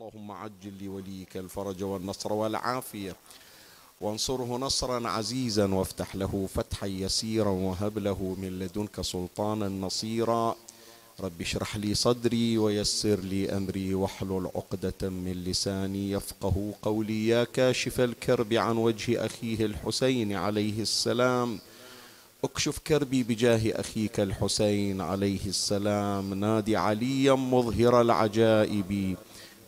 اللهم عجل لوليك الفرج والنصر والعافية. وانصره نصرا عزيزا وافتح له فتحا يسيرا وهب له من لدنك سلطانا نصيرا. رب اشرح لي صدري ويسر لي أمري واحلل عقدة من لساني يفقه قولي. يا كاشف الكرب عن وجه أخيه الحسين عليه السلام. اكشف كربي بجاه أخيك الحسين عليه السلام. نادي عليا مظهر العجائب.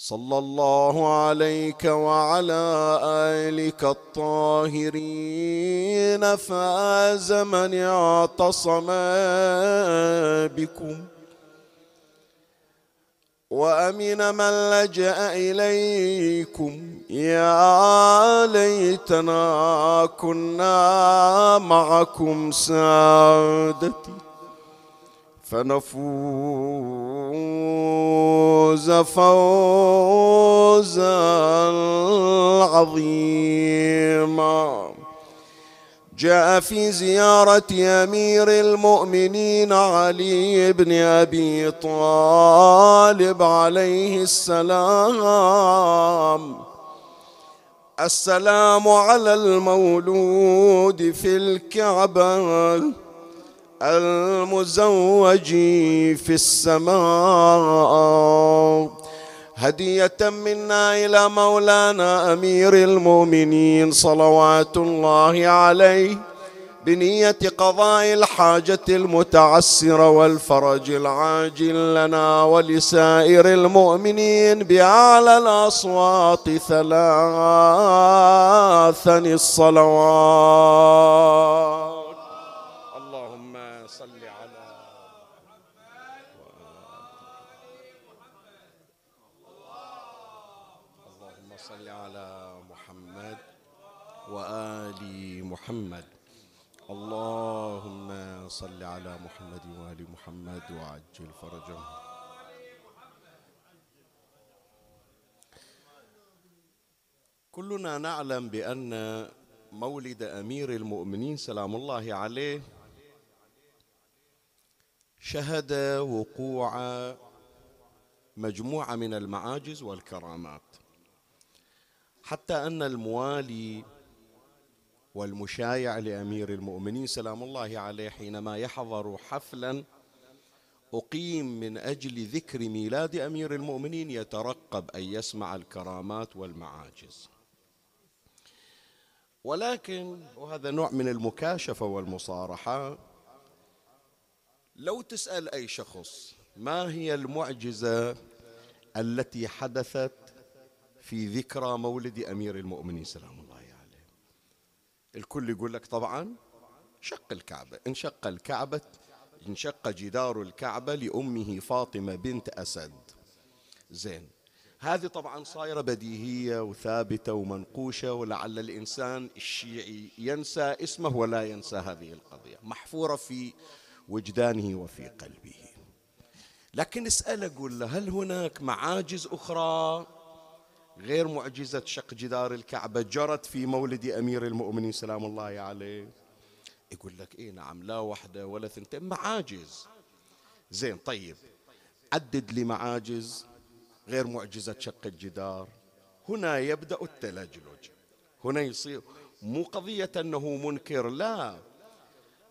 صلى الله عليك وعلى آلك الطاهرين فاز من اعتصم بكم. وأمن من لجأ إليكم. يا ليتنا كنا معكم سادتي. فنفوز فوزا عظيما جاء في زيارة أمير المؤمنين علي بن أبي طالب عليه السلام. السلام على المولود في الكعبة. المزوج في السماء. هدية منا إلى مولانا أمير المؤمنين صلوات الله عليه بنية قضاء الحاجة المتعسرة والفرج العاجل لنا ولسائر المؤمنين بأعلى الأصوات ثلاثا الصلوات اللهم صل على اللهم صل على محمد وآل محمد اللهم صل على محمد وآل محمد وعجل فرجهم كلنا نعلم بأن مولد أمير المؤمنين سلام الله عليه شهد وقوع مجموعة من المعاجز والكرامات. حتى أن الموالي والمشايع لأمير المؤمنين سلام الله عليه حينما يحضر حفلا أقيم من أجل ذكر ميلاد أمير المؤمنين يترقب أن يسمع الكرامات والمعاجز. ولكن وهذا نوع من المكاشفة والمصارحة. لو تسأل أي شخص ما هي المعجزة التي حدثت في ذكرى مولد أمير المؤمنين؟ سلام الله عليه. الكل يقول لك طبعا شق الكعبة. انشق الكعبة انشق جدار الكعبة لأمه فاطمة بنت أسد. زين. هذه طبعا صايرة بديهية وثابتة ومنقوشة ولعل الإنسان الشيعي ينسى اسمه ولا ينسى هذه القضية محفورة في وجدانه وفي قلبه. لكن أسأل أقول له هل هناك معاجز أخرى غير معجزة شق جدار الكعبة جرت في مولد أمير المؤمنين سلام الله عليه؟ يقول لك إيه نعم لا واحدة ولا ثنتين معاجز. زين طيب عدد لي معاجز غير معجزة شق الجدار. هنا يبدأ التلجلج هنا يصير مو قضية أنه منكر لا.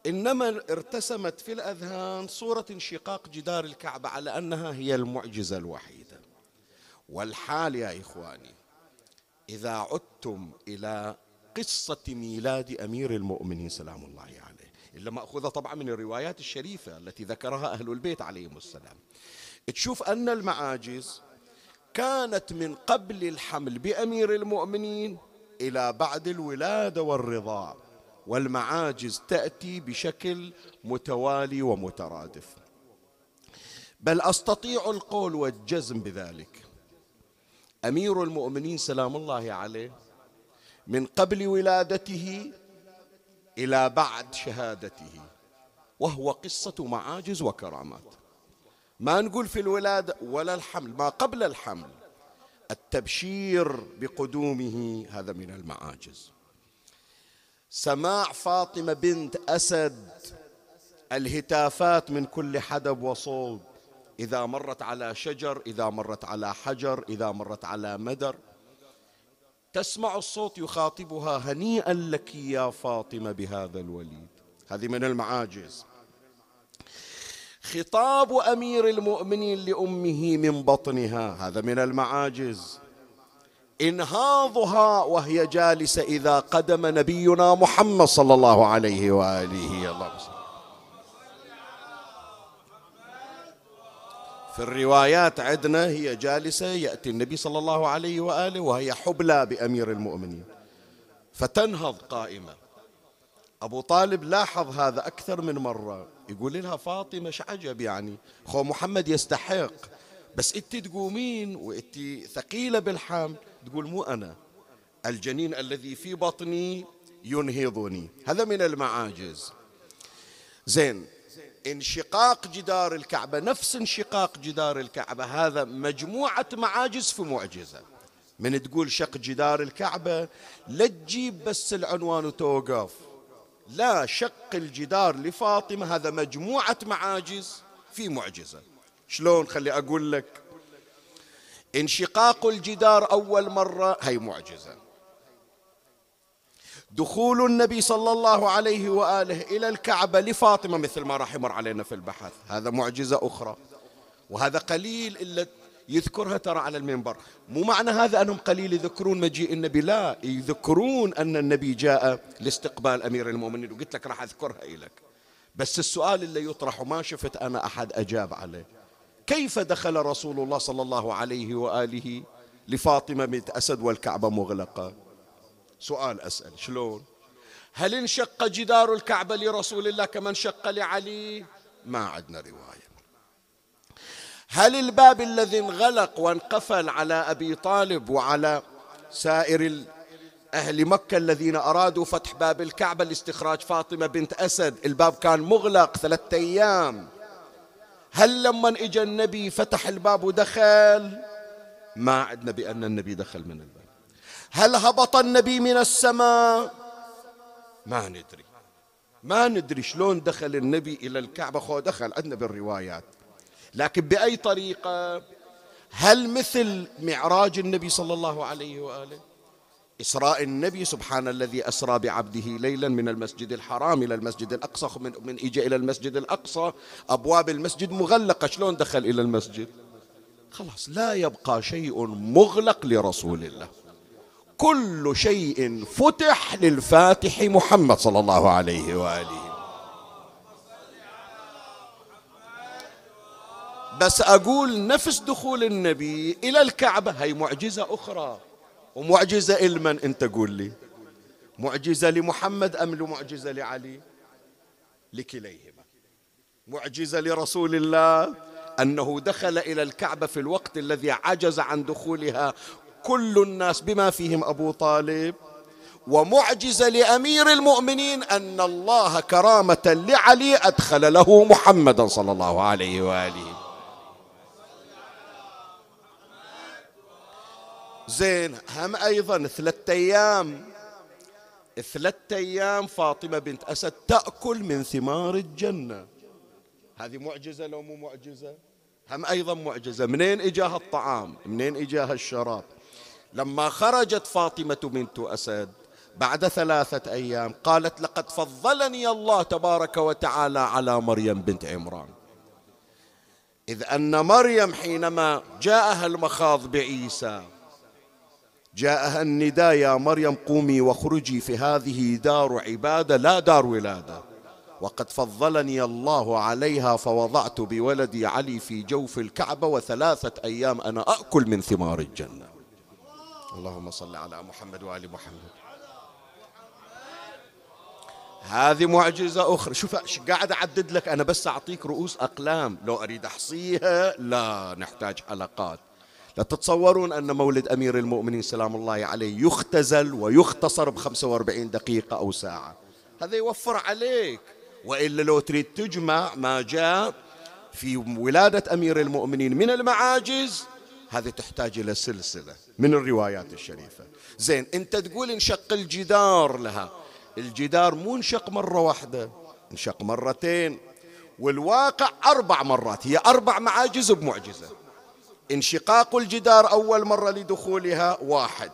إنما ارتسمت في الأذهان صورة انشقاق جدار الكعبة على أنها هي المعجزة الوحيدة. والحال يا إخواني إذا عدتم إلى قصة ميلاد أمير المؤمنين سلام الله عليه. إلا مأخوذة طبعا من الروايات الشريفة التي ذكرها أهل البيت عليهم السلام. تشوف أن المعاجز كانت من قبل الحمل بأمير المؤمنين إلى بعد الولادة والرضاع والمعاجز تأتي بشكل متوالي ومترادف. بل أستطيع القول والجزم بذلك. أمير المؤمنين سلام الله عليه من قبل ولادته إلى بعد شهادته وهو قصة معاجز وكرامات. ما نقول في الولادة ولا الحمل ما قبل الحمل التبشير بقدومه هذا من المعاجز. سماع فاطمة بنت أسد الهتافات من كل حدب وصوب. إذا مرت على شجر إذا مرت على حجر إذا مرت على مدر. تسمع الصوت يخاطبها هنيئا لك يا فاطمة بهذا الوليد. هذه من المعاجز. خطاب أمير المؤمنين لأمه من بطنها. هذا من المعاجز. إنهاضها وهي جالسة إذا قدم نبينا محمد صلى الله عليه وآله اللهم في الروايات عندنا هي جالسة يأتي النبي صلى الله عليه وآله وهي حبلى بأمير المؤمنين. فتنهض قائمة أبو طالب لاحظ هذا أكثر من مرة. يقول لها فاطمة عجب يعني؟ خو محمد يستحق. بس انت تقومين وانت ثقيلة بالحمل تقول مو أنا. الجنين الذي في بطني ينهضني. هذا من المعاجز. زين انشقاق جدار الكعبة نفس انشقاق جدار الكعبة. هذا مجموعة معاجز في معجزة. من تقول شق جدار الكعبة لا تجيب بس العنوان وتوقف. لا شق الجدار لفاطمة هذا مجموعة معاجز في معجزة. شلون؟ خلي أقول لك. انشقاق الجدار أول مرة هي معجزة. دخول النبي صلى الله عليه وآله إلى الكعبة لفاطمة مثل ما راح يمر علينا في البحث. هذا معجزة أخرى. وهذا قليل إلا يذكرها ترى على المنبر. مو معنى هذا أنهم قليل يذكرون مجيء النبي لا يذكرون أن النبي جاء لاستقبال أمير المؤمنين. وقلت لك راح أذكرها لك بس السؤال اللي يطرح وما شفت أنا أحد أجاب عليه. كيف دخل رسول الله صلى الله عليه وآله لفاطمة بنت أسد والكعبة مغلقة؟ سؤال أسأل. شلون؟ هل انشق جدار الكعبة لرسول الله كما انشق لعلي؟ ما عندنا رواية. هل الباب الذي انغلق وانقفل على أبي طالب وعلى سائر أهل مكة الذين أرادوا فتح باب الكعبة لاستخراج فاطمة بنت أسد؟ الباب كان مغلق ثلاثة أيام. هل لما اجى النبي فتح الباب ودخل؟ ما عندنا بأن النبي دخل من الباب. هل هبط النبي من السماء؟ ما ندري. ما ندري شلون دخل النبي إلى الكعبة. خو دخل عندنا بالروايات. لكن بأي طريقة؟ هل مثل معراج النبي صلى الله عليه وآله؟ إسراء النبي سبحان الذي أسرى بعبده ليلا من المسجد الحرام إلى المسجد الأقصى من, من إجا إلى المسجد الأقصى أبواب المسجد مغلقة شلون دخل إلى المسجد؟ خلاص لا يبقى شيء مغلق لرسول الله. كل شيء فتح للفاتح محمد صلى الله عليه وآله. بس أقول نفس دخول النبي إلى الكعبة هي معجزة أخرى. ومعجزة لمن؟ أنت قول لي. معجزة لمحمد أم معجزه لعلي؟ لكليهما. معجزة لرسول الله أنه دخل إلى الكعبة في الوقت الذي عجز عن دخولها كل الناس بما فيهم أبو طالب. ومعجزة لأمير المؤمنين أن الله كرامة لعلي أدخل له محمدا صلى الله عليه وآله. زين هم أيضا ثلاثة أيام. ثلاثة أيام فاطمة بنت أسد تأكل من ثمار الجنة. هذه معجزة لو مو معجزة؟ هم أيضا معجزة. منين اجاها الطعام؟ منين اجاها الشراب؟ لما خرجت فاطمة بنت أسد بعد ثلاثة أيام قالت لقد فضلني الله تبارك وتعالى على مريم بنت عمران. إذ أن مريم حينما جاءها المخاض بعيسى جاءها النداء يا مريم قومي واخرجي في هذه دار عبادة لا دار ولادة. وقد فضلني الله عليها فوضعت بولدي علي في جوف الكعبة وثلاثة أيام أنا أكل من ثمار الجنة. اللهم صل على محمد وآل محمد. هذه معجزة أخرى. شوف قاعد أعدد لك؟ أنا بس أعطيك رؤوس أقلام. لو أريد أحصيها لا نحتاج حلقات. لا تتصورون أن مولد أمير المؤمنين سلام الله عليه يختزل ويختصر ب 45 دقيقة أو ساعة. هذا يوفر عليك. وإلا لو تريد تجمع ما جاء في ولادة أمير المؤمنين من المعاجز هذه تحتاج إلى سلسلة من الروايات الشريفة. زين أنت تقول انشق الجدار لها. الجدار مو انشق مرة واحدة انشق مرتين. والواقع أربع مرات هي أربع معاجز بمعجزة. انشقاق الجدار أول مرة لدخولها واحد.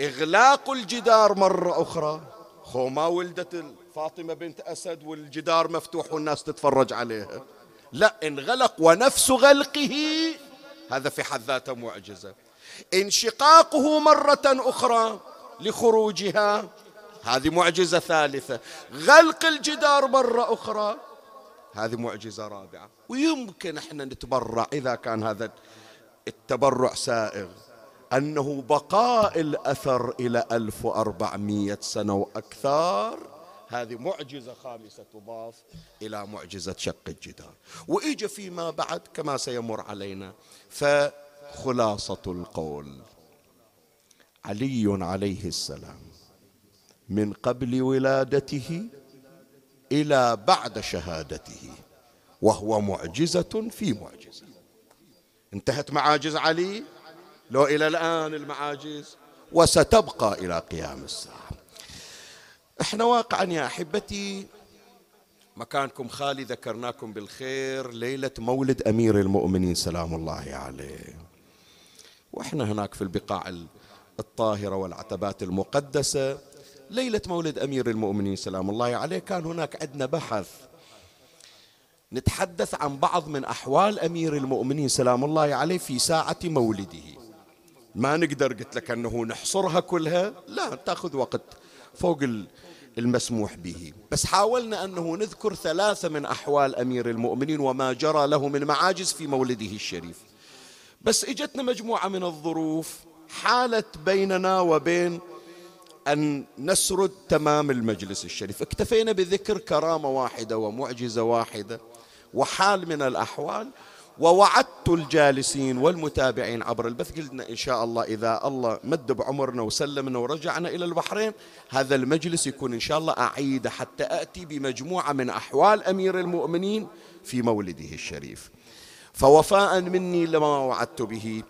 إغلاق الجدار مرة أخرى. خو ما ولدت فاطمة بنت أسد والجدار مفتوح والناس تتفرج عليها لا انغلق ونفس غلقه. هذا في حد ذاته معجزة. انشقاقه مرة أخرى لخروجها. هذه معجزة ثالثة. غلق الجدار مرة أخرى. هذه معجزة رابعة. ويمكن إحنا نتبرع إذا كان هذا التبرع سائغ أنه بقاء الأثر إلى 1400 سنة وأكثر هذه معجزة خامسة تضاف إلى معجزة شق الجدار. وإجا فيما بعد كما سيمر علينا فخلاصة القول. علي عليه السلام من قبل ولادته إلى بعد شهادته وهو معجزة في معجزة. انتهت معاجز علي؟ لو إلى الآن المعاجز. وستبقى إلى قيام الساعة. إحنا واقعا يا أحبتي مكانكم خالي ذكرناكم بالخير ليلة مولد أمير المؤمنين سلام الله عليه. وإحنا هناك في البقاع الطاهرة والعتبات المقدسة ليلة مولد أمير المؤمنين سلام الله عليه كان هناك عندنا بحث نتحدث عن بعض من أحوال أمير المؤمنين سلام الله عليه في ساعة مولده. ما نقدر قلت لك أنه نحصرها كلها؟ لا تأخذ وقت فوق المسموح به. بس حاولنا أنه نذكر ثلاثة من أحوال أمير المؤمنين وما جرى له من معاجز في مولده الشريف. بس إجتنا مجموعة من الظروف حالت بيننا وبين أن نسرد تمام المجلس الشريف. اكتفينا بذكر كرامة واحدة ومعجزة واحدة. وحال من الأحوال ووعدت الجالسين والمتابعين عبر البث. قلنا إن شاء الله إذا الله مد بعمرنا وسلمنا ورجعنا إلى البحرين هذا المجلس يكون إن شاء الله أعيد حتى أتي بمجموعة من أحوال أمير المؤمنين في مولده الشريف. فوفاء مني لما وعدت به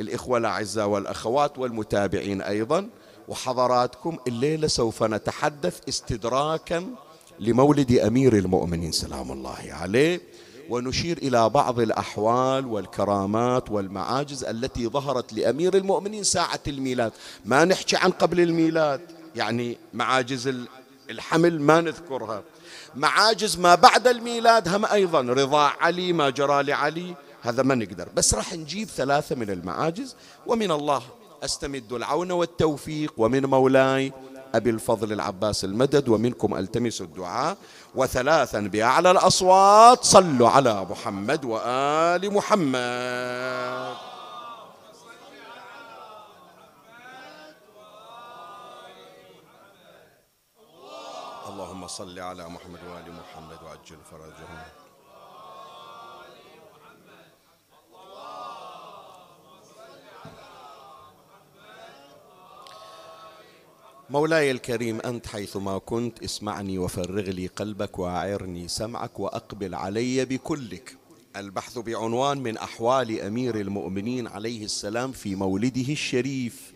الإخوة الأعزاء والأخوات والمتابعين أيضا. وحضراتكم الليلة سوف نتحدث استدراكا لمولد أمير المؤمنين سلام الله عليه. ونشير إلى بعض الأحوال والكرامات والمعاجز التي ظهرت لأمير المؤمنين ساعة الميلاد. ما نحكي عن قبل الميلاد يعني معاجز الحمل ما نذكرها. معاجز ما بعد الميلاد هم أيضا رضا علي ما جرى لعلي هذا ما نقدر. بس راح نجيب ثلاثة من المعاجز ومن الله أستمد العون والتوفيق ومن مولاي أبي الفضل العباس المدد ومنكم ألتمس الدعاء. وثلاثا بأعلى الأصوات صلوا على محمد وآل محمد. اللهم صل على محمد وآل محمد وعجل فرجهم. مولاي الكريم أنت حيثما كنت اسمعني وفرغ لي قلبك وأعرني سمعك وأقبل علي بكلك. البحث بعنوان من أحوال أمير المؤمنين عليه السلام في مولده الشريف.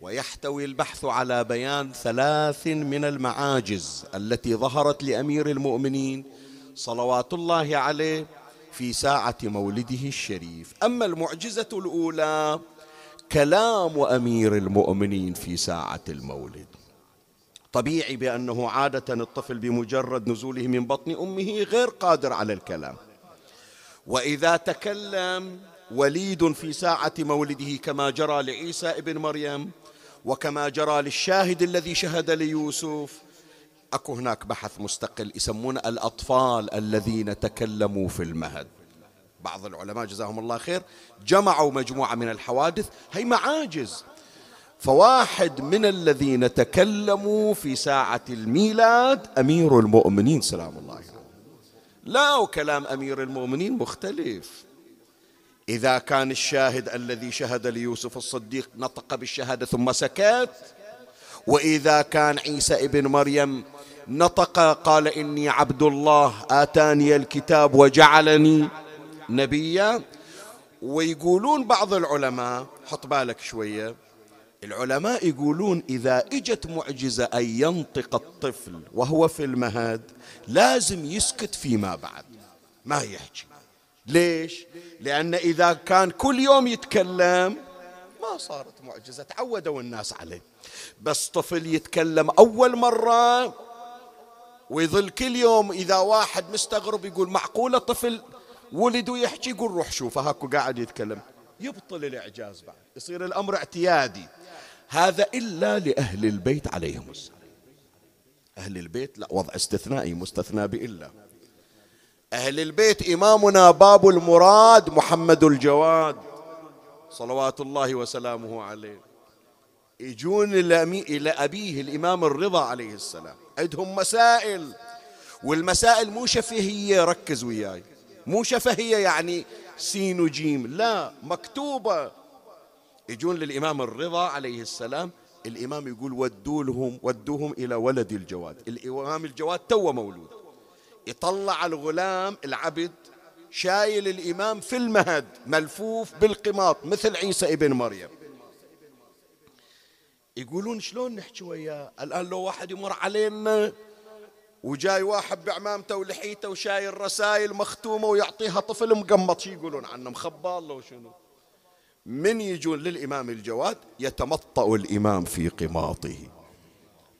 ويحتوي البحث على بيان ثلاث من المعاجز التي ظهرت لأمير المؤمنين صلوات الله عليه في ساعة مولده الشريف. أما المعجزة الأولى كلام أمير المؤمنين في ساعة المولد. طبيعي بأنه عادة الطفل بمجرد نزوله من بطن أمه غير قادر على الكلام. وإذا تكلم وليد في ساعة مولده كما جرى لعيسى ابن مريم وكما جرى للشاهد الذي شهد ليوسف أكو هناك بحث مستقل يسمونه الأطفال الذين تكلموا في المهد. بعض العلماء جزاهم الله خير جمعوا مجموعة من الحوادث. هي معاجز. فواحد من الذين تكلموا في ساعة الميلاد أمير المؤمنين سلام الله عليه. لا وكلام أمير المؤمنين مختلف. إذا كان الشاهد الذي شهد ليوسف الصديق نطق بالشهادة ثم سكت وإذا كان عيسى ابن مريم نطق قال إني عبد الله آتاني الكتاب وجعلني نبيا ويقولون بعض العلماء حط بالك شوية العلماء يقولون إذا إجت معجزة أن ينطق الطفل وهو في المهد لازم يسكت فيما بعد ما يحكي ليش؟ لأن إذا كان كل يوم يتكلم ما صارت معجزة تعودوا الناس عليه بس طفل يتكلم أول مرة ويظل كل يوم إذا واحد مستغرب يقول معقولة طفل ولد ويحكي يقول روح شوفه هاكو قاعد يتكلم. يبطل الإعجاز بعد. يصير الأمر اعتيادي. هذا إلا لأهل البيت عليهم السلام. أهل البيت لا وضع استثنائي مستثنى بإلا. أهل البيت إمامنا باب المراد محمد الجواد صلوات الله وسلامه عليه. يجون إلى أبيه الإمام الرضا عليه السلام. عندهم مسائل والمسائل مو شفهية ركز وياي. مو شفهية يعني سين وجيم. لا مكتوبة. يجون للإمام الرضا عليه السلام الإمام يقول ودوا لهم ودوهم إلى ولد الجواد. الإمام الجواد تو مولود. يطلع الغلام العبد شايل الإمام في المهد ملفوف بالقماط مثل عيسى ابن مريم. يقولون شلون نحكي وياه؟ الآن لو واحد يمر علينا وجاي واحد بعمامته ولحيته وشايل رسائل مختومة ويعطيها طفل مقمط شي يقولون عنه مخبى الله وشنو من يجون للإمام الجواد يتمطأ الإمام في قماطه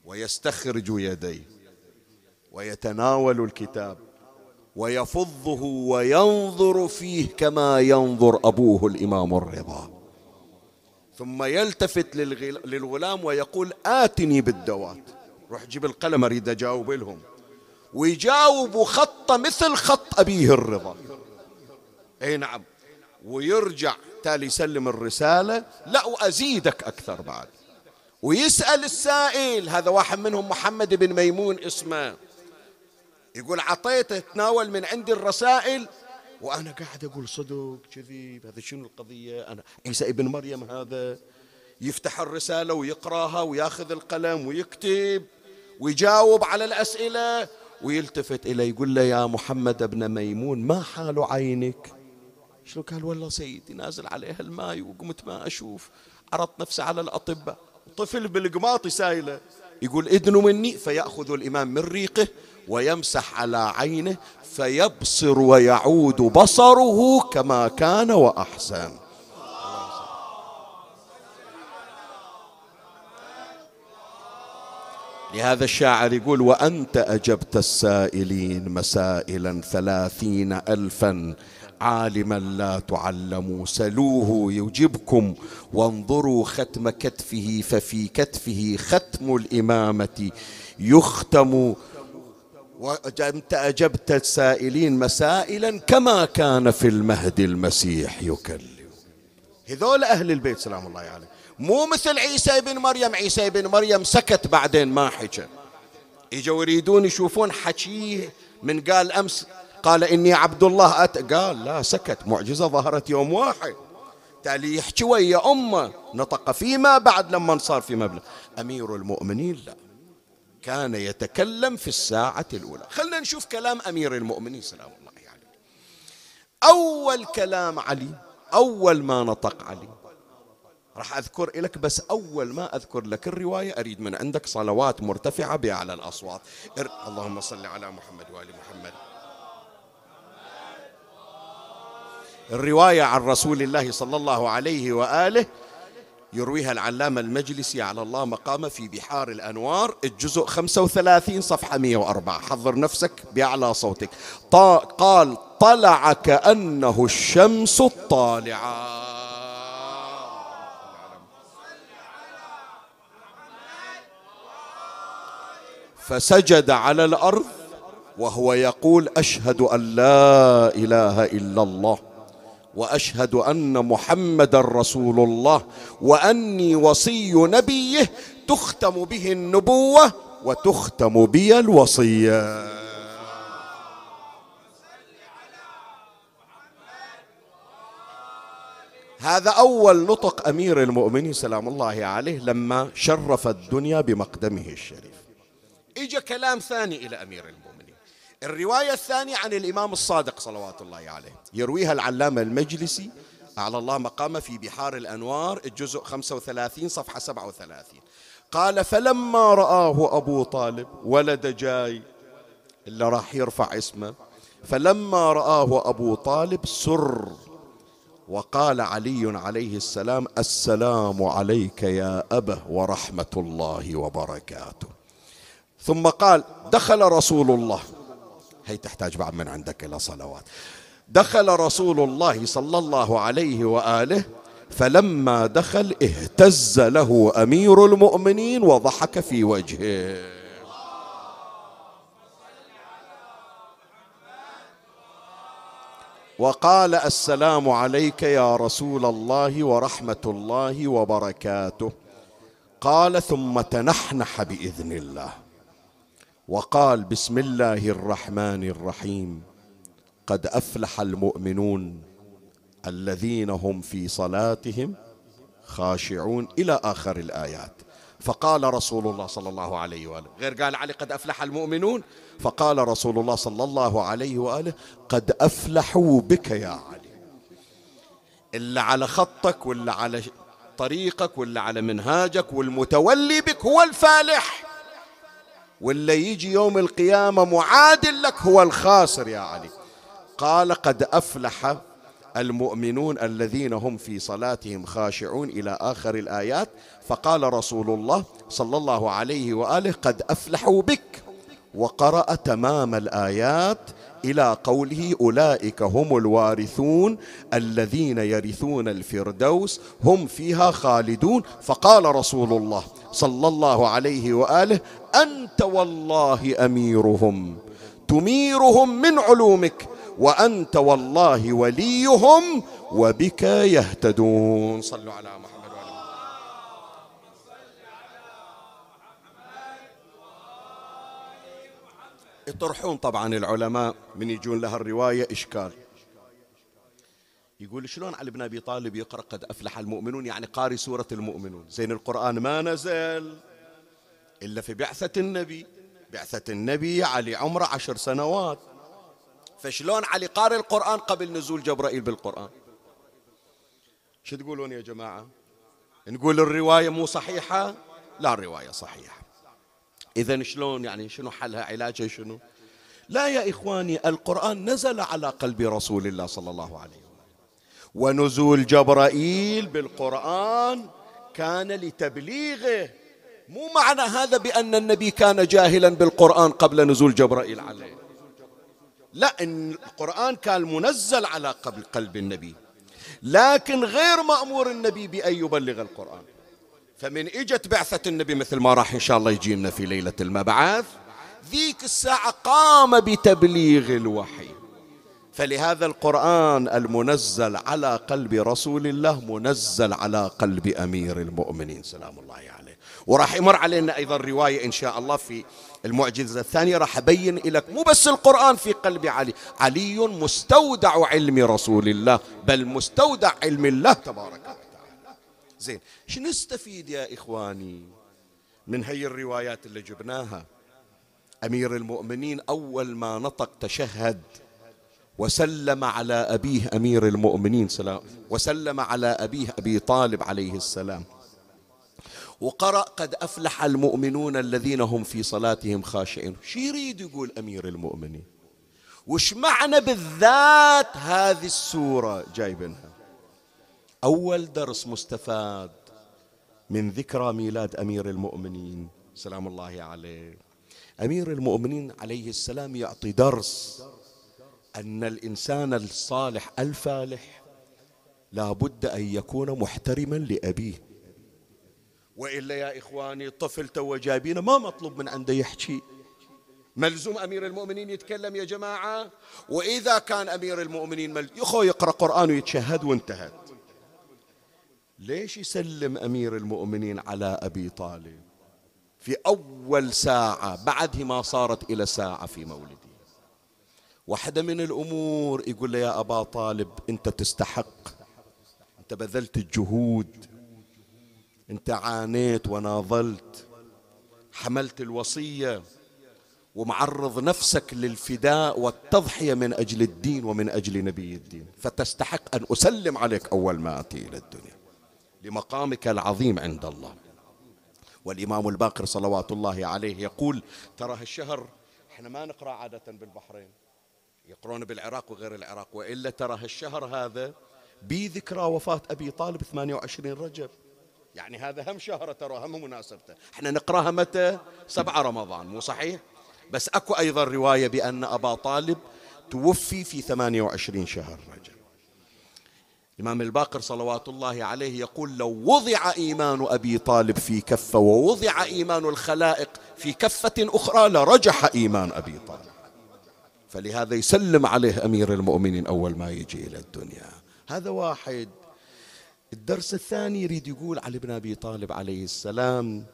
ويستخرج يديه ويتناول الكتاب ويفضه وينظر فيه كما ينظر أبوه الإمام الرضا. ثم يلتفت للغلام ويقول آتني بالدوات. روح جيب القلم أريد أجاوب لهم. ويجاوب خط مثل خط أبيه الرضا. أي نعم. ويرجع تالي يسلم الرسالة لا وأزيدك أكثر بعد. ويسأل السائل هذا واحد منهم محمد بن ميمون اسمه. يقول عطيته تناول من عندي الرسائل؟ وأنا قاعد أقول صدق كذب هذا شنو القضية؟ أنا عيسى ابن مريم هذا. يفتح الرسالة ويقراها وياخذ القلم ويكتب ويجاوب على الأسئلة. ويلتفت إليه يقول له يا محمد ابن ميمون ما حال عينك؟ شنو قال؟ والله سيدي نازل عليها الماء وقمت ما أشوف عرضت نفسي على الأطباء. طفل بالقماط سايله. يقول ادنوا مني. فيأخذ الإمام من ريقه ويمسح على عينه فيبصر ويعود بصره كما كان وأحسن. لهذا الشاعر يقول وأنت أجبت السائلين مسائلا ثلاثين ألفا. عالما لا تعلموا سلوه يجبكم. وانظروا ختم كتفه ففي كتفه ختم الإمامة. يختم وأنت أجبت السائلين مسائلا كما كان في المهد المسيح يكلم. هذول أهل البيت سلام الله عليه مو مثل عيسى بن مريم. عيسى بن مريم سكت بعدين ما حكى. اجوا يريدون يشوفون حكيه من قال أمس قال إني عبد الله. أت قال لا سكت. معجزة ظهرت يوم واحد. تالي يحكي ويا أمة. نطق فيما بعد لما صار في مبلغ. أمير المؤمنين لا. كان يتكلم في الساعة الأولى. خلنا نشوف كلام أمير المؤمنين. سلام الله عليه. يعني. أول كلام علي أول ما نطق علي راح أذكر لك بس أول ما أذكر لك الرواية أريد من عندك صلوات مرتفعة بأعلى الأصوات. اللهم صل على محمد وآل محمد. الرواية عن رسول الله صلى الله عليه وآله يرويها العلامة المجلسي على الله مقامه في بحار الأنوار الجزء 35 صفحة 104 حضر نفسك بأعلى صوتك. قال طلع كأنه الشمس الطالعة. فسجد على الأرض وهو يقول أشهد أن لا إله إلا الله وأشهد أن محمدا رسول الله وأني وصي نبيه تختم به النبوة وتختم بي الوصية. هذا أول نطق أمير المؤمنين سلام الله عليه لما شرف الدنيا بمقدمه الشريف. إجا كلام ثاني إلى أمير المؤمنين. الرواية الثانية عن الإمام الصادق صلوات الله عليه. يرويها العلامة المجلسي. أعلى الله مقامه في بحار الأنوار الجزء 35 صفحة 37 قال فلما رآه أبو طالب ولد جاي اللي راح يرفع اسمه. فلما رآه أبو طالب سر وقال علي عليه السلام السلام عليك يا أبه ورحمة الله وبركاته. ثم قال دخل رسول الله. هي تحتاج بعد من عندك إلى صلوات. دخل رسول الله صلى الله عليه وآله فلما دخل اهتز له أمير المؤمنين وضحك في وجهه. وقال السلام عليك يا رسول الله ورحمة الله وبركاته. قال ثم تنحنح بإذن الله. وقال بسم الله الرحمن الرحيم. قد أفلح المؤمنون الذين هم في صلاتهم خاشعون إلى آخر الآيات. فقال رسول الله صلى الله عليه وآله غير قال علي قد أفلح المؤمنون. فقال رسول الله صلى الله عليه وآله قد أفلحوا بك يا علي. اللي على خطك واللي على طريقك واللي على منهاجك والمتولي بك هو الفالح. واللي يجي يوم القيامة معادل لك هو الخاسر يا علي. قال قد أفلح المؤمنون الذين هم في صلاتهم خاشعون إلى آخر الآيات. فقال رسول الله صلى الله عليه وآله قد أفلحوا بك وقرأ تمام الآيات إلى قوله أولئك هم الوارثون الذين يرثون الفردوس هم فيها خالدون. فقال رسول الله صلى الله عليه وآله أنت والله أميرهم تميرهم من علومك وأنت والله وليهم وبك يهتدون. صلوا على محمد يطرحون طبعا العلماء من يجون لها الرواية إشكال. يقول شلون علي بن أبي طالب يقرأ قد أفلح المؤمنون؟ يعني قاري سورة المؤمنون. زين القرآن ما نزل إلا في بعثة النبي. بعثة النبي علي عمره عشر سنوات. فشلون علي قارئ القرآن قبل نزول جبرائيل بالقرآن؟ شو تقولون يا جماعة؟ نقول الرواية مو صحيحة؟ لا الرواية صحيحة. إذا شلون يعني شنو حلها علاجها شنو؟ لا يا إخواني القرآن نزل على قلب رسول الله صلى الله عليه وسلم. ونزول جبرائيل بالقرآن كان لتبليغه. مو معنى هذا بأن النبي كان جاهلا بالقرآن قبل نزول جبرائيل عليه. لا إن القرآن كان منزل على قبل قلب النبي. لكن غير مأمور النبي بأن يبلغ القرآن. فمن إجت بعثة النبي مثل ما راح إن شاء الله يجينا في ليلة المبعث. ذيك الساعة قام بتبليغ الوحي. فلهذا القرآن المنزل على قلب رسول الله منزل على قلب أمير المؤمنين سلام الله عليه. وراح يمر علينا أيضا رواية إن شاء الله في المعجزة الثانية راح أبين لك مو بس القرآن في قلب علي علي مستودع علم رسول الله بل مستودع علم الله تبارك وتعالى. زين شو نستفيد يا إخواني من هي الروايات اللي جبناها؟ أمير المؤمنين أول ما نطق تشهد وسلم على أبيه أمير المؤمنين سلام وسلم. على أبيه أبي طالب عليه السلام. وقرأ قد أفلح المؤمنون الذين هم في صلاتهم خاشعين. شو يريد يقول أمير المؤمنين؟ وش معنى بالذات هذه السورة جايبنها أول درس مستفاد من ذكرى ميلاد أمير المؤمنين. سلام الله عليه. أمير المؤمنين عليه السلام يعطي درس أن الإنسان الصالح الفالح لا بد أن يكون محترما لأبيه. وإلا يا إخواني طفل تو جايبينه ما مطلوب من عنده يحكي. ملزوم أمير المؤمنين يتكلم يا جماعة؟ وإذا كان أمير المؤمنين مل... يخو يقرأ قرآن ويتشهد وانتهت. ليش يسلم أمير المؤمنين على أبي طالب؟ في أول ساعة بعد ما صارت إلى ساعة في مولده. واحدة من الأمور يقول له يا أبا طالب أنت تستحق. أنت بذلت الجهود. أنت عانيت وناضلت. حملت الوصية. ومعرض نفسك للفداء والتضحية من أجل الدين ومن أجل نبي الدين. فتستحق أن أسلم عليك أول ما أتي إلى الدنيا. لمقامك العظيم عند الله. والإمام الباقر صلوات الله عليه يقول ترى هالشهر إحنا ما نقرأ عادة بالبحرين. يقرون بالعراق وغير العراق. وإلا ترى هالشهر هذا بذكرى وفاة أبي طالب 28 رجب. يعني هذا هم شهر ترى هم مناسبته. إحنا نقرأها متى؟ سبعة رمضان مو صحيح؟ بس أكو أيضا رواية بأن أبا طالب توفي في 28 شهر رجب. الإمام الباقر صلوات الله عليه يقول لو وضع إيمان أبي طالب في كفة ووضع إيمان الخلائق في كفة أخرى لرجح إيمان أبي طالب. فلهذا يسلم عليه أمير المؤمنين أول ما يجي إلى الدنيا. هذا واحد. الدرس الثاني يريد يقول علي بن أبي طالب عليه السلام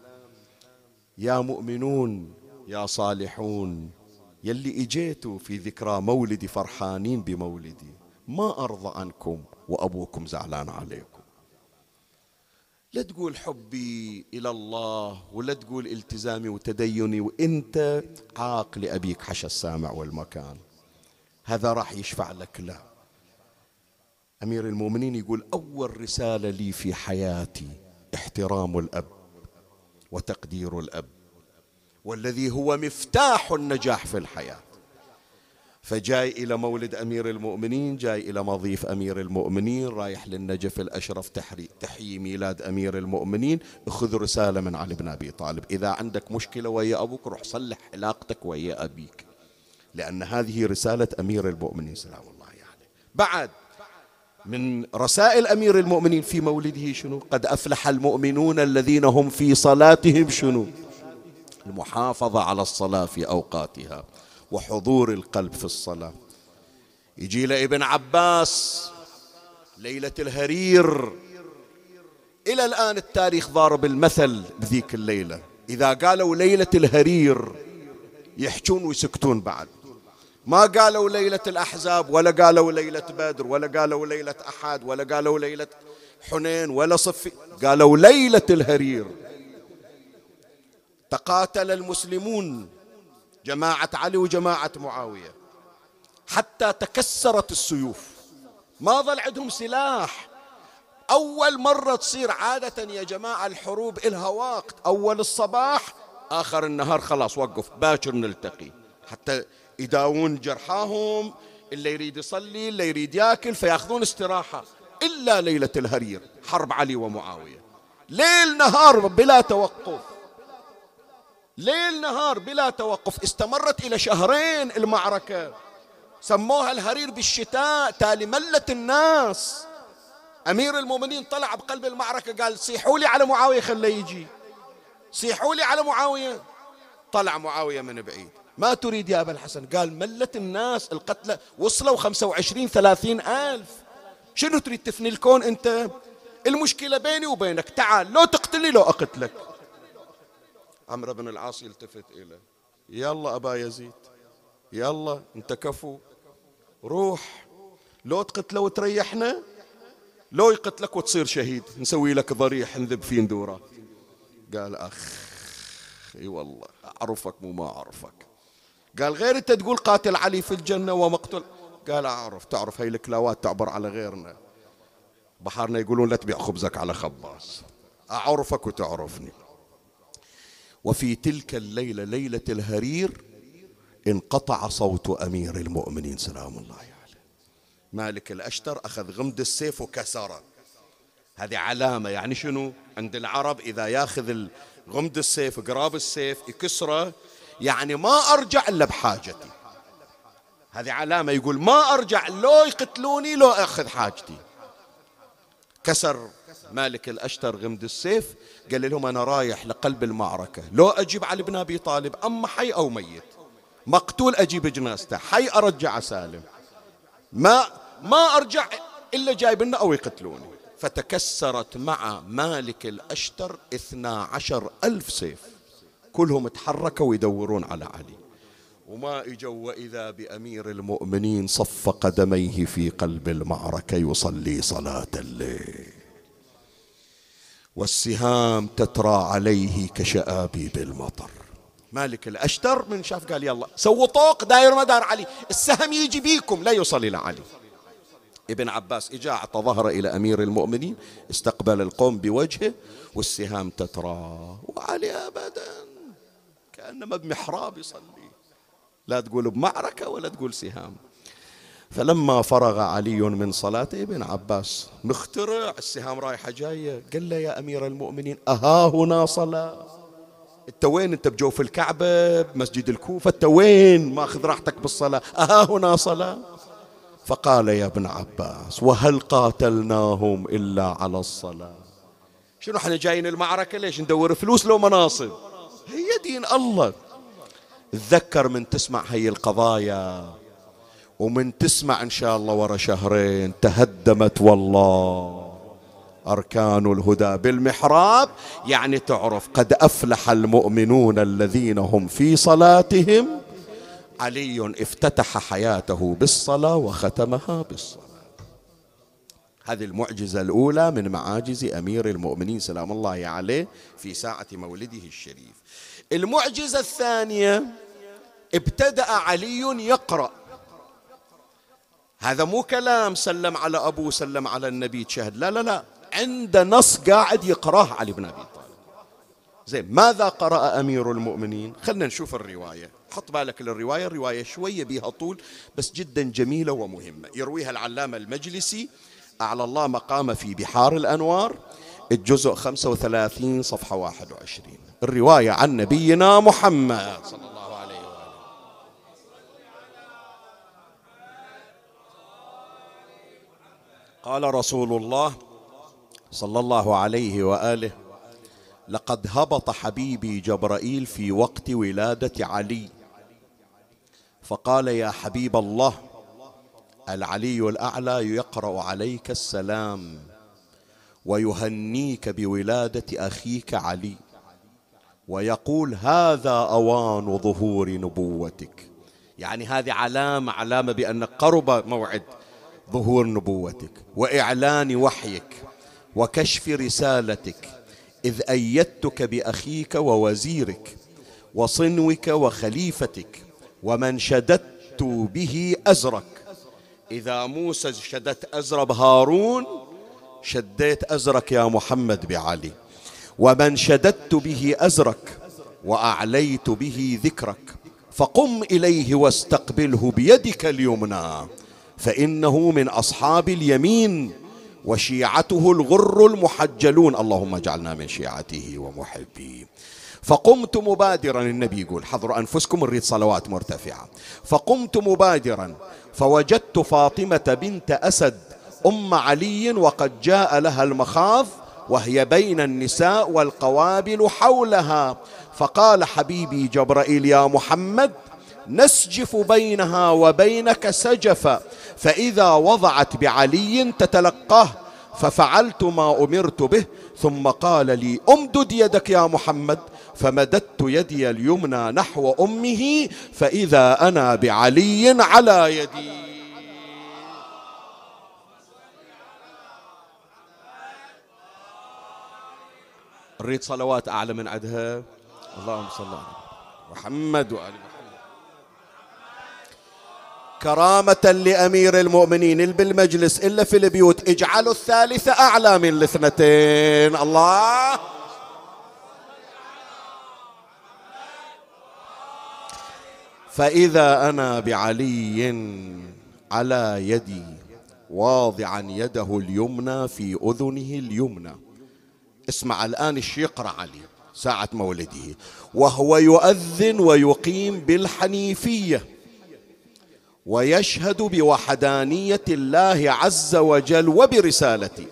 يا مؤمنون يا صالحون يلي إجيتوا في ذكرى مولدي فرحانين بمولدي ما أرضى عنكم وأبوكم زعلان عليكم. لا تقول حبي إلى الله ولا تقول التزامي وتديني وإنت عاق لأبيك حش السامع والمكان. هذا راح يشفع لك لا. أمير المؤمنين يقول أول رسالة لي في حياتي احترام الأب وتقدير الأب والذي هو مفتاح النجاح في الحياة. فجاي إلى مولد أمير المؤمنين جاي إلى مضيف أمير المؤمنين رايح للنجف الأشرف تحيي ميلاد أمير المؤمنين خذ رسالة من علي بن أبي طالب. إذا عندك مشكلة ويا أبوك روح صلح علاقتك ويا أبيك. لأن هذه رسالة أمير المؤمنين سلام الله عليه. يعني. بعد من رسائل أمير المؤمنين في مولده شنو؟ قد أفلح المؤمنون الذين هم في صلاتهم شنو؟ المحافظة على الصلاة في أوقاتها. وحضور القلب في الصلاة. يجي له ابن عباس ليلة الهرير. إلى الآن التاريخ ضارب المثل بذيك الليلة. إذا قالوا ليلة الهرير يحجون ويسكتون بعد. ما قالوا ليلة الأحزاب ولا قالوا ليلة بدر ولا قالوا ليلة أحد ولا قالوا ليلة حنين ولا صفي. قالوا ليلة الهرير. تقاتل المسلمون. جماعة علي وجماعة معاوية. حتى تكسرت السيوف. ما ظل عندهم سلاح. أول مرة تصير عادة يا جماعة الحروب إلها وقت. أول الصباح آخر النهار خلاص وقف باكر نلتقي. حتى يداوون جرحاهم اللي يريد يصلي اللي يريد ياكل فيأخذون استراحة. إلا ليلة الهرير حرب علي ومعاوية. ليل نهار بلا توقف. ليل نهار بلا توقف استمرت إلى شهرين المعركة. سموها الهرير بالشتاء تالي ملت الناس. أمير المؤمنين طلع بقلب المعركة قال صيحوا لي على معاوية خليه يجي. صيحوا لي على معاوية. طلع معاوية من بعيد. ما تريد يا أبا الحسن؟ قال ملت الناس القتلى وصلوا خمسة وعشرين ثلاثين ألف. شنو تريد تفني الكون أنت؟ المشكلة بيني وبينك تعال لو تقتلني لو أقتلك. عمرو بن العاص يلتفت إليه. يلا أبا يزيد يلا أنت كفو. روح. لو تقتله وتريحنا لو يقتلك وتصير شهيد نسوي لك ضريح نذب في ندورة. قال أخ إي والله أعرفك مو ما أعرفك. قال غير أنت تقول قاتل علي في الجنة ومقتل قال أعرف تعرف هاي الكلاوات تعبر على غيرنا. بحارنا يقولون لا تبيع خبزك على خباز. أعرفك وتعرفني. وفي تلك الليلة ليلة الهرير انقطع صوت أمير المؤمنين. سلام الله عليه. مالك الأشتر أخذ غمد السيف وكسره. هذه علامة يعني شنو؟ عند العرب إذا ياخذ غمد السيف قراب السيف يكسره يعني ما أرجع إلا بحاجتي. هذه علامة يقول ما أرجع لو يقتلوني لو أخذ حاجتي. كسر مالك الأشتر غمد السيف قال لهم أنا رايح لقلب المعركة. لو أجيب علي بن أبي طالب أما حي أو ميت مقتول أجيب جنازته حي أرجع سالم ما ما أرجع إلا جايب لنا أو يقتلوني. فتكسرت مع مالك الأشتر اثنا عشر ألف سيف. كلهم تحركوا ويدورون على علي. وما إجوا وإذا بأمير المؤمنين صف قدميه في قلب المعركة يصلي صلاة الليل. والسهام تترى عليه كشآبيب المطر مالك الأشتر من شاف قال يلا سووا طوق داير مدار علي. السهم يجي بيكم لا يوصل إلى علي. ابن عباس اجا اعطى ظهره إلى أمير المؤمنين استقبل القوم بوجهه والسهام تترى. وعلي ابدا كأنما بمحراب يصلي. لا تقول بمعركة ولا تقول سهام. فلما فرغ علي من صلاته ابن عباس مخترع السهام رايحة جاية. قال له يا أمير المؤمنين أها هنا صلاة. أنت وين؟ أنت بجوف الكعبة بمسجد الكوفة؟ أنت وين؟ ماخذ راحتك بالصلاة. أها هنا صلاة. فقال يا ابن عباس وهل قاتلناهم إلا على الصلاة؟ شنو إحنا جايين المعركة؟ ليش ندور فلوس لو مناصب؟ هي دين الله. تذكر من تسمع هي القضايا. ومن تسمع إن شاء الله ورا شهرين تهدمت والله. أركان الهدى بالمحراب يعني تعرف قد أفلح المؤمنون الذين هم في صلاتهم. علي افتتح حياته بالصلاة وختمها بالصلاة. هذه المعجزة الأولى من معاجز أمير المؤمنين سلام الله عليه في ساعة مولده الشريف. المعجزة الثانية ابتدأ علي يقرأ. هذا مو كلام سلم على أبوه سلم على النبي تشهد. لا لا لا. عند نص قاعد يقراه علي بن أبي طالب. زين ماذا قرأ أمير المؤمنين؟ خلنا نشوف الرواية. حط بالك للرواية الرواية شوية بها طول بس جدا جميلة ومهمة. يرويها العلامة المجلسي. أعلى الله مقام في بحار الأنوار الجزء 35 صفحة 21 الرواية عن نبينا محمد صلى الله عليه وآله قال رسول الله صلى الله عليه وآله لقد هبط حبيبي جبرائيل في وقت ولادة علي. فقال يا حبيب الله العلي الأعلى يقرأ عليك السلام ويهنيك بولادة أخيك علي ويقول هذا أوان ظهور نبوتك. يعني هذه علامة علامة بأن قرب موعد ظهور نبوتك وإعلان وحيك وكشف رسالتك إذ أيدتك بأخيك ووزيرك وصنوك وخليفتك ومن شددت به أزرك. إذا موسى شدت أزر بهارون شديت أزرك يا محمد بعلي. ومن شددت به أزرك وأعليت به ذكرك فقم إليه واستقبله بيدك اليمنى. فإنه من أصحاب اليمين وشيعته الغر المحجلون. اللهم اجعلنا من شيعته ومحبيه فقمت مبادرا النبي يقول حضروا أنفسكم نريد صلوات مرتفعة. فقمت مبادرا فوجدت فاطمة بنت أسد أم علي وقد جاء لها المخاض وهي بين النساء والقوابل حولها. فقال حبيبي جبرائيل يا محمد نسجف بينها وبينك سجفا فإذا وضعت بعلي تتلقاه ففعلت ما أمرت به ثم قال لي أمدد يدك يا محمد. فمددت يدي اليمنى نحو أمه فإذا أنا بعلي على يدي. نريد صلوات أعلى من عدها. اللهم صل على محمد وآل محمد. كرامة لأمير المؤمنين بالمجلس إلا في البيوت اجعلوا الثالثة أعلى من الاثنتين. الله! فإذا أنا بعلي على يدي واضعا يده اليمنى في أذنه اليمنى. اسمع الآن إيش يقرأ علي ساعة مولده وهو يؤذن ويقيم بالحنيفية. ويشهد بوحدانية الله عز وجل وبرسالته.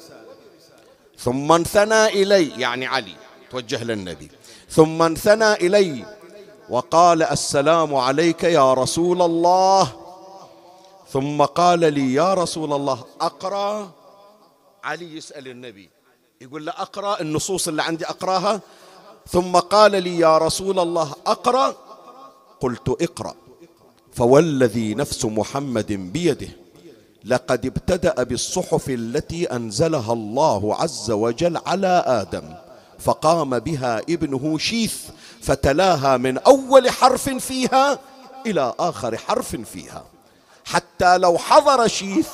ثم انثنى إلي يعني علي توجه للنبي. ثم انثنى إلي وقال السلام عليك يا رسول الله. ثم قال لي يا رسول الله أقرأ. علي يسأل النبي يقول له أقرأ النصوص اللي عندي أقرأها. ثم قال لي يا رسول الله أقرأ. قلت اقرأ. فوالذي نفس محمد بيده لقد ابتدأ بالصحف التي أنزلها الله عز وجل على آدم فقام بها ابنه شيث فتلاها من أول حرف فيها إلى آخر حرف فيها. حتى لو حضر شيث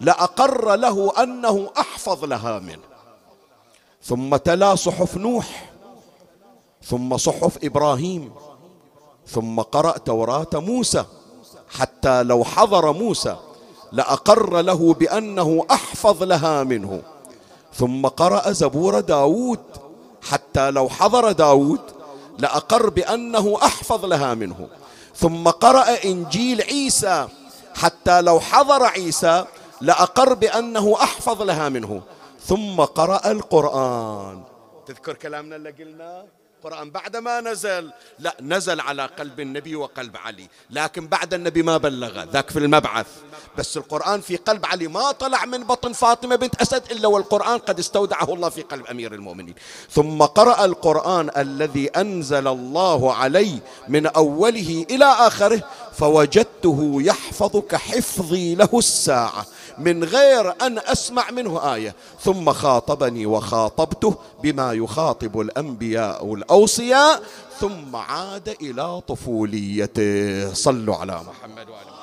لأقر له أنه أحفظ لها منه. ثم تلا صحف نوح ثم صحف إبراهيم. ثم قرأ توراة موسى حتى لو حضر موسى لأقر له بأنه أحفظ لها منه. ثم قرأ زبور داود حتى لو حضر داود لأقر بأنه أحفظ لها منه. ثم قرأ إنجيل عيسى حتى لو حضر عيسى لأقر بأنه أحفظ لها منه. ثم قرأ القرآن. تذكر كلامنا اللي قلناه؟ القرآن بعد ما نزل. لا نزل على قلب النبي وقلب علي. لكن بعد النبي ما بلغ. ذاك في المبعث. بس القرآن في قلب علي ما طلع من بطن فاطمة بنت أسد إلا والقرآن قد استودعه الله في قلب أمير المؤمنين. ثم قرأ القرآن الذي أنزل الله علي من أوله إلى آخره فوجدته يحفظ كحفظي له الساعة. من غير أن أسمع منه آية. ثم خاطبني وخاطبته بما يخاطب الأنبياء الأوصياء ثم عاد إلى طفوليته. صلوا على محمد وعلى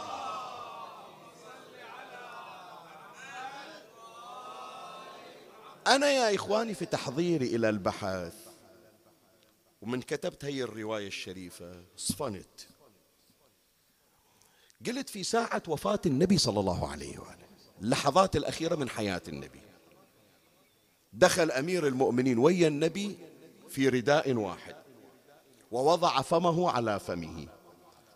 أنا يا إخواني في تحضيري إلى البحث. ومن كتبت هي الرواية الشريفة صفنت. قلت في ساعة وفاة النبي صلى الله عليه وآله. اللحظات الأخيرة من حياة النبي. دخل أمير المؤمنين ويا النبي؟ في رداء واحد. ووضع فمه على فمه.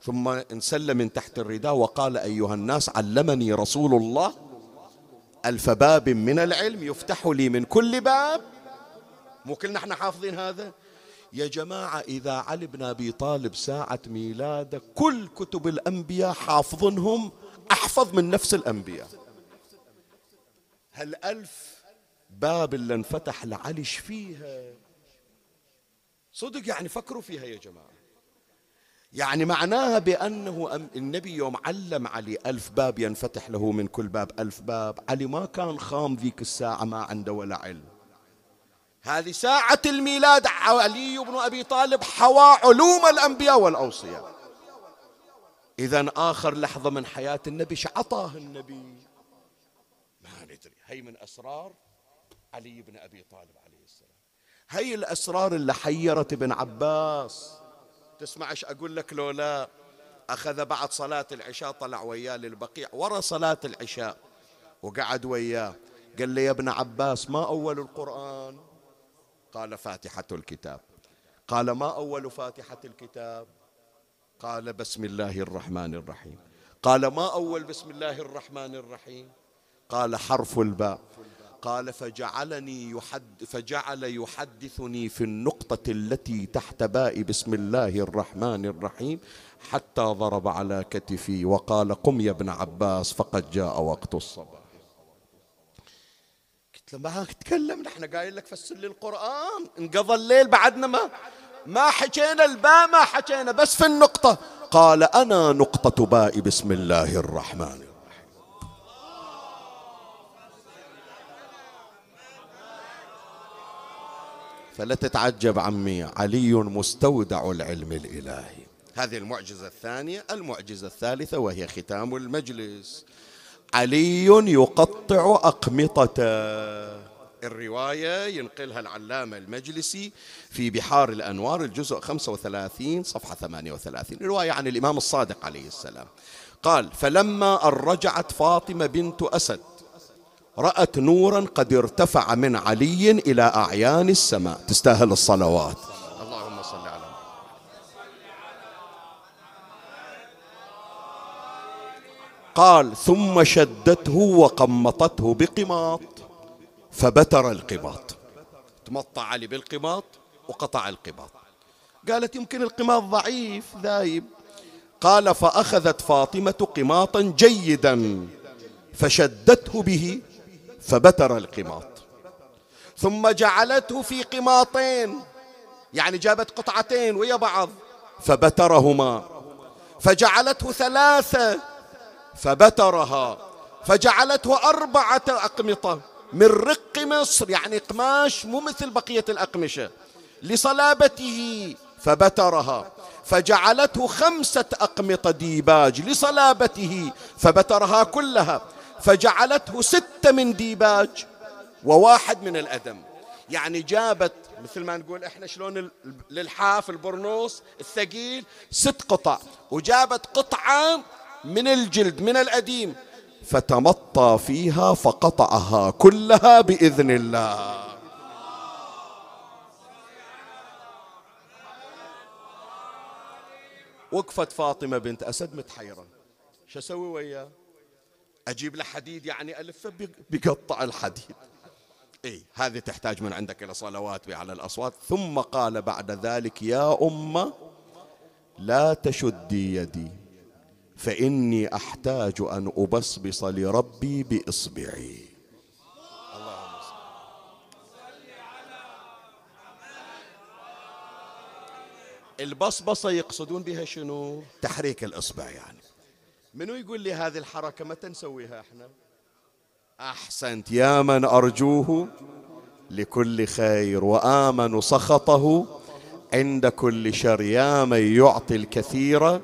ثم انسل من تحت الرداء وقال أيها الناس علمني رسول الله ألف باب من العلم يفتح لي من كل باب. مو كلنا إحنا حافظين هذا؟ يا جماعة إذا علي بن أبي طالب ساعة ميلاده كل كتب الأنبياء حافظنهم أحفظ من نفس الأنبياء. هالألف باب اللي انفتح لعلي فيها. صدق يعني فكروا فيها يا جماعة. يعني معناها بأنه النبي يوم علم علي ألف باب ينفتح له من كل باب. ألف باب. علي ما كان خام ذيك الساعة ما عنده ولا علم. هذه ساعة الميلاد علي بن أبي طالب حوى علوم الأنبياء والأوصياء. إذا آخر لحظة من حياة النبي شعطاه النبي. ما ندري هي من أسرار علي بن أبي طالب عليه السلام. هي الأسرار اللي حيرت ابن عباس. تسمع إيش أقول لك لو لا؟ أخذ بعد صلاة العشاء طلع وياه للبقيع ورا صلاة العشاء وقعد وياه. قال لي يا ابن عباس ما أول القرآن؟ قال فاتحة الكتاب. قال ما أول فاتحة الكتاب؟ قال بسم الله الرحمن الرحيم. قال ما أول بسم الله الرحمن الرحيم؟ قال حرف الباء. قال فجعلني يحد فجعل يحدثني في النقطة التي تحت باء بسم الله الرحمن الرحيم حتى ضرب على كتفي وقال قم يا ابن عباس فقد جاء وقت الصباح. قلت له ما تكلم نحن قايل لك فسر لي القرآن. انقضى الليل بعدنا ما ما حكينا الباء ما حكينا بس في النقطة. قال أنا نقطة باء بسم الله الرحمن فلا تتعجب عمي علي مستودع العلم الإلهي. هذه المعجزة الثانية المعجزة الثالثة وهي ختام المجلس. علي يقطع أقمطته الرواية ينقلها العلامة المجلسي في بحار الأنوار الجزء 35 صفحة 38 رواية عن الإمام الصادق عليه السلام. قال فلما أن رجعت فاطمة بنت أسد رأت نورا قد ارتفع من علي إلى أعيان السماء. تستاهل الصلوات. اللهم صل على قال ثم شدته وقمطته بقماط فبتر القباط تمطع علي بالقباط وقطع القباط قالت يمكن القماط ضعيف ذايب. قال فأخذت فاطمة قماطا جيدا فشدته به فبتر القماط. ثم جعلته في قماطين يعني جابت قطعتين ويا بعض فبترهما. فجعلته ثلاثة فبترها. فجعلته أربعة أقمطة من رق مصر يعني قماش مو مثل بقية الأقمشة لصلابته فبترها. فجعلته خمسة أقمطة ديباج لصلابته فبترها كلها. فجعلته ستة من ديباج وواحد من الأدم. يعني جابت مثل ما نقول إحنا شلون للحاف البرنوس الثقيل ست قطع وجابت قطعة من الجلد من الأديم فتمطى فيها فقطعها كلها بإذن الله. وقفت فاطمة بنت أسد متحيرة. شو أسوي وياه؟ أجيب له حديد يعني ألفه بقطع الحديد. إيه هذه تحتاج من عندك إلى صلوات على الأصوات. ثم قال بعد ذلك يا أمة لا تشدي يدي فإني أحتاج أن أبصبص لربي بإصبعي. البصبصة يقصدون بها شنو؟ تحريك الإصبع يعني. منو يقول لي هذه الحركة؟ متى نسويها إحنا. أحسنت يا من أرجوه لكل خير وآمن سخطه عند كل شر. يا من يعطي الكثير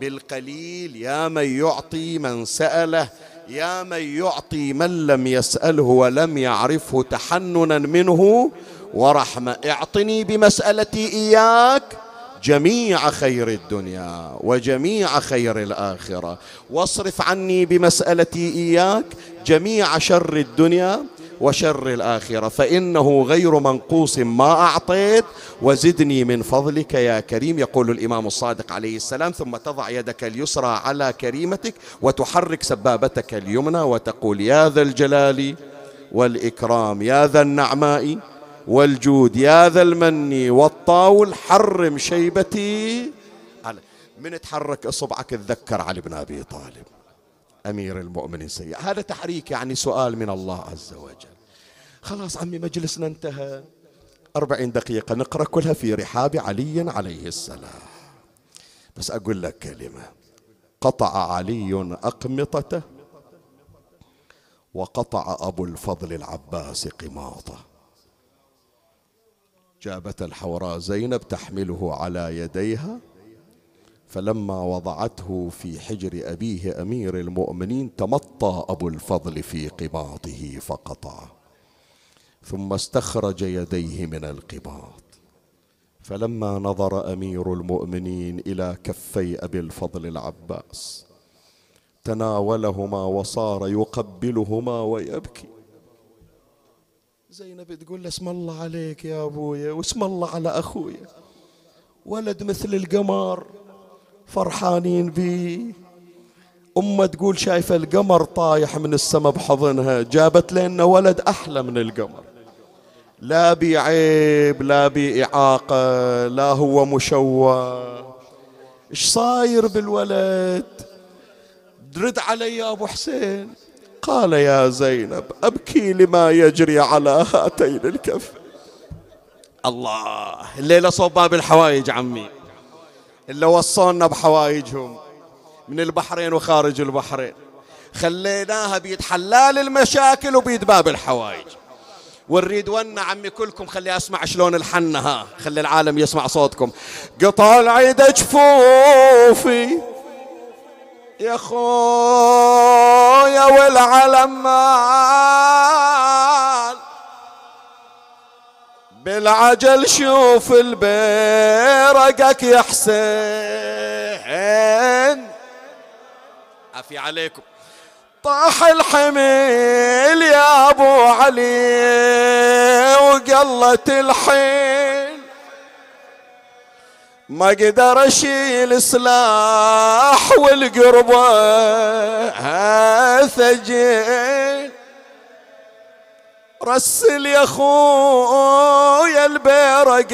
بالقليل يا من يعطي من سأله يا من يعطي من لم يسأله ولم يعرفه تحننا منه. ورحمة اعطني بمسألتي إياك جميع خير الدنيا وجميع خير الآخرة. واصرف عني بمسألتي إياك جميع شر الدنيا وشر الآخرة. فإنه غير منقوص ما أعطيت وزدني من فضلك يا كريم يقول الإمام الصادق عليه السلام. ثم تضع يدك اليسرى على كريمتك وتحرك سبابتك اليمنى وتقول يا ذا الجلال والإكرام يا ذا النعماء والجود يا ذا المن والطاول حرم شيبتي. من تحرك أصبعك تذكر علي بن أبي طالب أمير المؤمنين سيء هذا تحريك يعني سؤال من الله عز وجل. خلاص عمي مجلسنا انتهى. أربعين دقيقة نقرأ كلها في رحاب علي عليه السلام. بس أقول لك كلمة. قطع علي أقمطته وقطع أبو الفضل العباس قماطه. جابت الحوراء زينب تحمله على يديها فلما وضعته في حجر أبيه أمير المؤمنين تمطى أبو الفضل في قباطه فقطعه ثم استخرج يديه من القباط. فلما نظر أمير المؤمنين إلى كفي أبي الفضل العباس تناولهما وصار يقبلهما ويبكي. زينب تقول له اسم الله عليك يا أبويا واسم الله على أخويا. ولد مثل القمر فرحانين بيه. أمه تقول شايفة القمر طايح من السماء بحضنها. جابت لنا ولد أحلى من القمر. لا بي عيب لا بي إعاقة لا هو مشوه. إيش صاير بالولد؟ درد علي يا أبو حسين. قال يا زينب أبكي لما يجري على هاتين الكف. الله الليلة صوب باب الحوايج عمي. اللي وصونا بحوايجهم من البحرين وخارج البحرين. خليناها بيد حلال المشاكل وبيد باب الحوايج. ونريد ون عمي كلكم خلي أسمع شلون الحنة ها. خلي العالم يسمع صوتكم. قطع العيد جفوفي يا خويا والعلم مال بالعجل شوف البيرقك يا حسين. عافية عليكم. طاح الحميل يا أبو علي وقلت الحين ما قدر أشيل سلاح والقربة ثجين رسل يا خويا البيرقك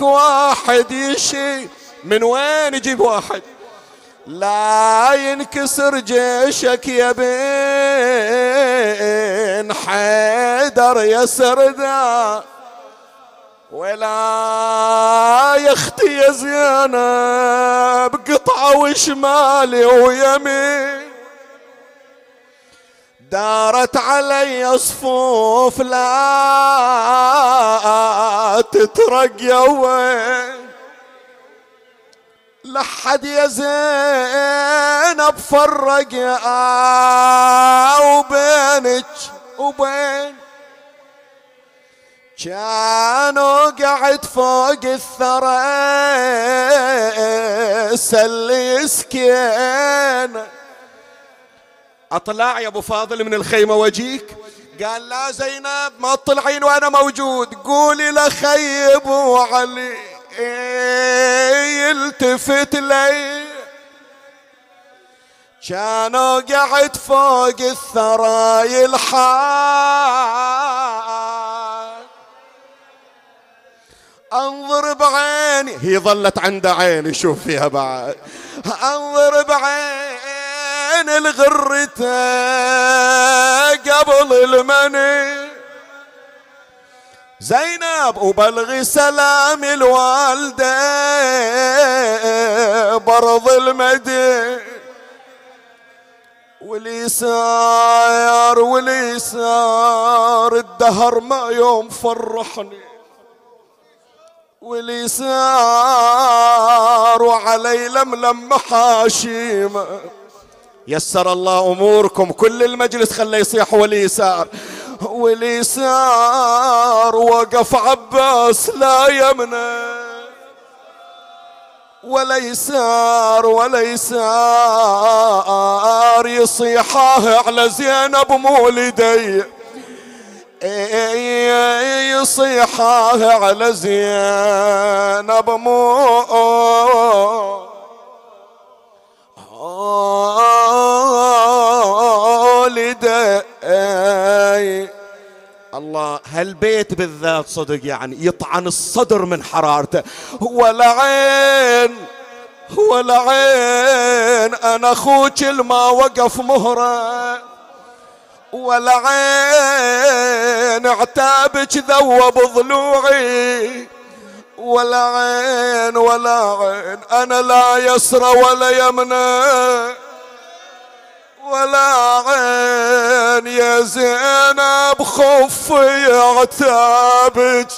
واحد يشي من وين يجيب واحد؟ لا ينكسر جيشك يا بين حيدر يا سردار. ولا يا أختي يا زينب قطعة وشمالي ويمين. دارت علي صفوف لا تترقى وين لحد يا زينب فرق يا وبينك وبين كانوا قعد فوق الثرى سلي سكين أطلع يا أبو فاضل من الخيمة وأجيك. قال لا زينب ما تطلعين وأنا موجود. قولي لخيب وعلي يلتفت لي. كانوا قعد فوق الثرى يلحق. أنظر بعيني. هي ظلت عند عيني شوف فيها بعد. أنظر بعين الغرته قبل المني. زينب وبلغي سلام الوالدة برض المدين ولي ساير ولي سار الدهر ما يوم فرحني. ولي سار وعلي لملم محاشيمه يسر الله أموركم كل المجلس خليه يصيح ولي سار ولي سار وقف عباس لا يمنه ولا يسار ولا يسار يصيحاه على زينب مولدي. يصيحاه على زينب مولدي الله هالبيت بالذات صدق يعني يطعن الصدر من حرارته. ولا عين ولا عين أنا أخوك الما وقف مهرة. ولا عين عتابك ذوب ضلوعي ولا عين ولا عين أنا لا يسرى ولا يمنى. ولا عين يا زينب خفي عتابك.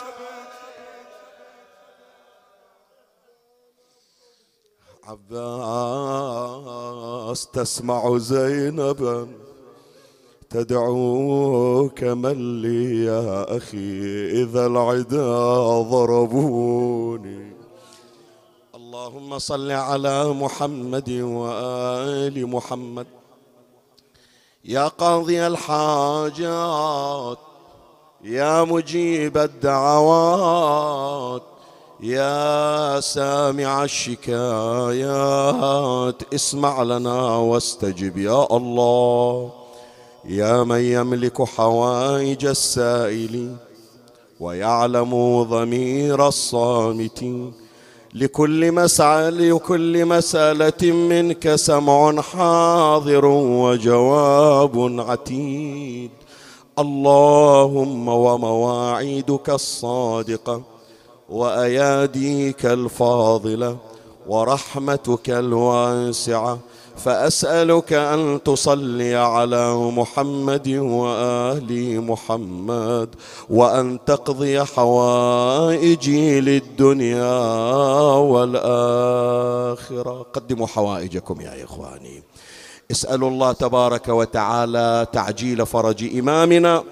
عباس تسمع زينبا. تدعوك من لي يا أخي إذا العدا ضربوني. اللهم صل على محمد وآل محمد. يا قاضي الحاجات يا مجيب الدعوات يا سامع الشكايات اسمع لنا واستجب يا الله. يا من يملك حوائج السائلين ويعلم ضمير الصامتين لكل مسعى لكل مسألة منك سمع حاضر وجواب عتيد. اللهم ومواعيدك الصادقة وأياديك الفاضلة ورحمتك الواسعة فأسألك أن تصلي على محمد وآل محمد وأن تقضي حوائجي للدنيا والآخرة. قدموا حوائجكم يا إخواني. اسألوا الله تبارك وتعالى تعجيل فرج إمامنا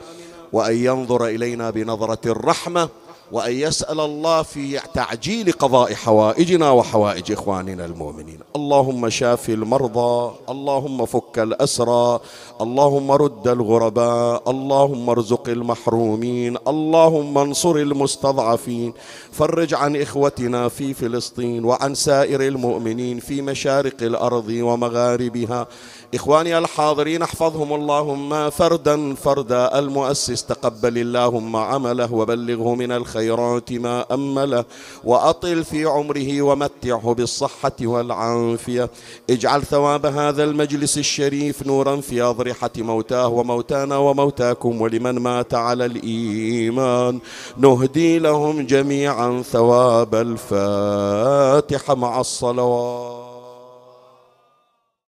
وأن ينظر إلينا بنظرة الرحمة وأن يسأل الله في تعجيل قضاء حوائجنا وحوائج إخواننا المؤمنين. اللهم شاف المرضى اللهم فك الأسرى اللهم رد الغرباء اللهم ارزق المحرومين اللهم انصر المستضعفين. فرج عن إخوتنا في فلسطين وعن سائر المؤمنين في مشارق الأرض ومغاربها. إخواني الحاضرين احفظهم اللهم فردا فردا. المؤسس تقبل اللهم عمله وبلغه من الخيرات ما أمله وأطل في عمره ومتعه بالصحة والعافية. اجعل ثواب هذا المجلس الشريف نورا في أضرحة موتاه وموتانا وموتاكم ولمن مات على الإيمان. نهدي لهم جميعا ثواب الفاتحة مع الصلوات.